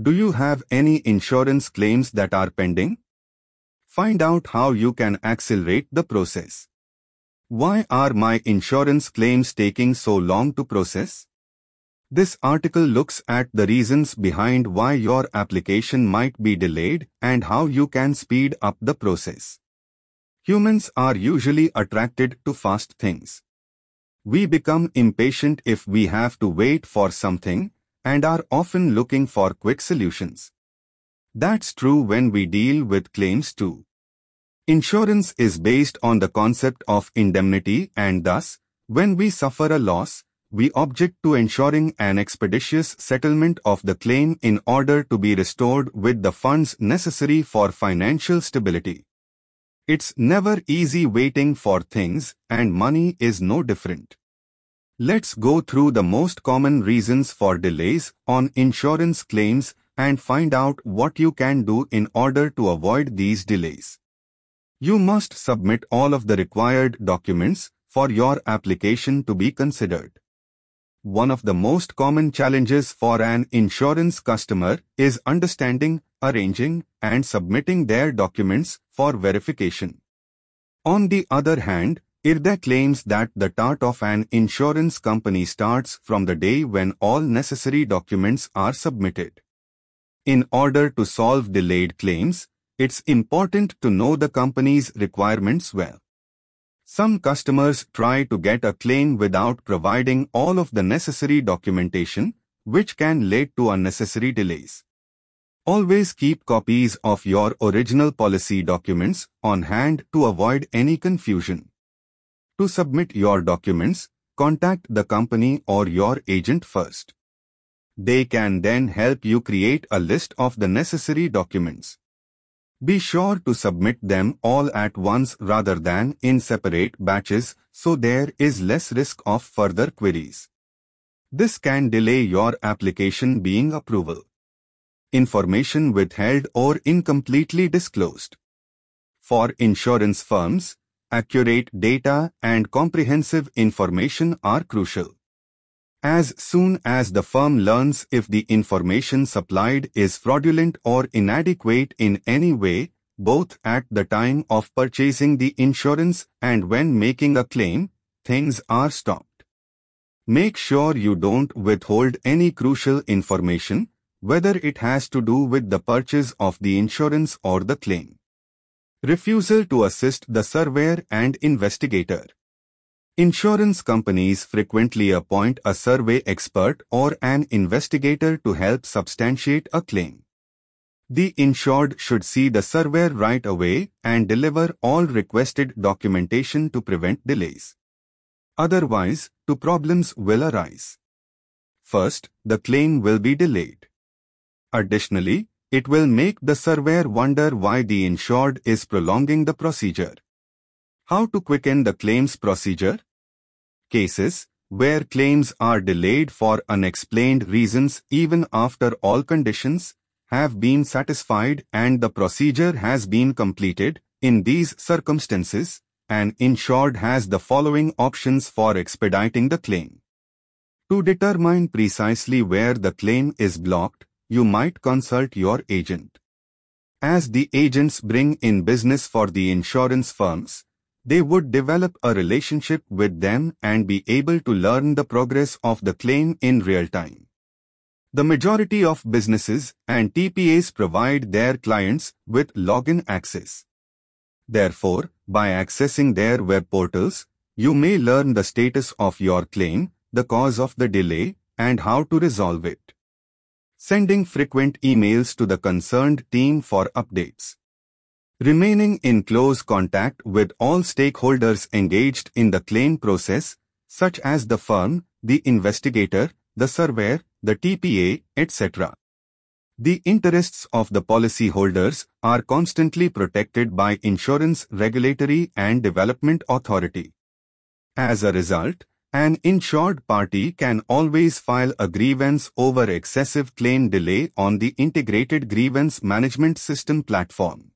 Do you have any insurance claims that are pending? Find out how you can accelerate the process. Why are my insurance claims taking so long to process? This article looks at the reasons behind why your application might be delayed and how you can speed up the process. Humans are usually attracted to fast things. We become impatient if we have to wait for something and are often looking for quick solutions. That's true when we deal with claims too. Insurance is based on the concept of indemnity and thus, when we suffer a loss, we object to ensuring an expeditious settlement of the claim in order to be restored with the funds necessary for financial stability. It's never easy waiting for things and money is no different. Let's go through the most common reasons for delays on insurance claims and find out what you can do in order to avoid these delays. You must submit all of the required documents for your application to be considered. One of the most common challenges for an insurance customer is understanding, arranging, and submitting their documents for verification. On the other hand, IRDAI claims that the start of an insurance company starts from the day when all necessary documents are submitted. In order to solve delayed claims, it's important to know the company's requirements well. Some customers try to get a claim without providing all of the necessary documentation, which can lead to unnecessary delays. Always keep copies of your original policy documents on hand to avoid any confusion. To submit your documents, contact the company or your agent first. They can then help you create a list of the necessary documents. Be sure to submit them all at once rather than in separate batches so there is less risk of further queries. This can delay your application being approval. Information withheld or incompletely disclosed. For insurance firms, accurate data and comprehensive information are crucial. As soon as the firm learns if the information supplied is fraudulent or inadequate in any way, both at the time of purchasing the insurance and when making a claim, things are stopped. Make sure you don't withhold any crucial information, whether it has to do with the purchase of the insurance or the claim. Refusal to assist the surveyor and investigator. Insurance companies frequently appoint a survey expert or an investigator to help substantiate a claim. The insured should see the surveyor right away and deliver all requested documentation to prevent delays. Otherwise, two problems will arise. First, the claim will be delayed. Additionally, it will make the surveyor wonder why the insured is prolonging the procedure. How to quicken the claims procedure? Cases where claims are delayed for unexplained reasons even after all conditions have been satisfied and the procedure has been completed. In these circumstances, an insured has the following options for expediting the claim. To determine precisely where the claim is blocked, you might consult your agent. As the agents bring in business for the insurance firms, they would develop a relationship with them and be able to learn the progress of the claim in real time. The majority of businesses and TPAs provide their clients with login access. Therefore, by accessing their web portals, you may learn the status of your claim, the cause of the delay, and how to resolve it sending frequent emails to the concerned team for updates. Remaining in close contact with all stakeholders engaged in the claim process, such as the firm, the investigator, the surveyor, the TPA, etc. The interests of the policyholders are constantly protected by insurance regulatory and development authority. As a result, an insured party can always file a grievance over excessive claim delay on the Integrated Grievance Management System platform.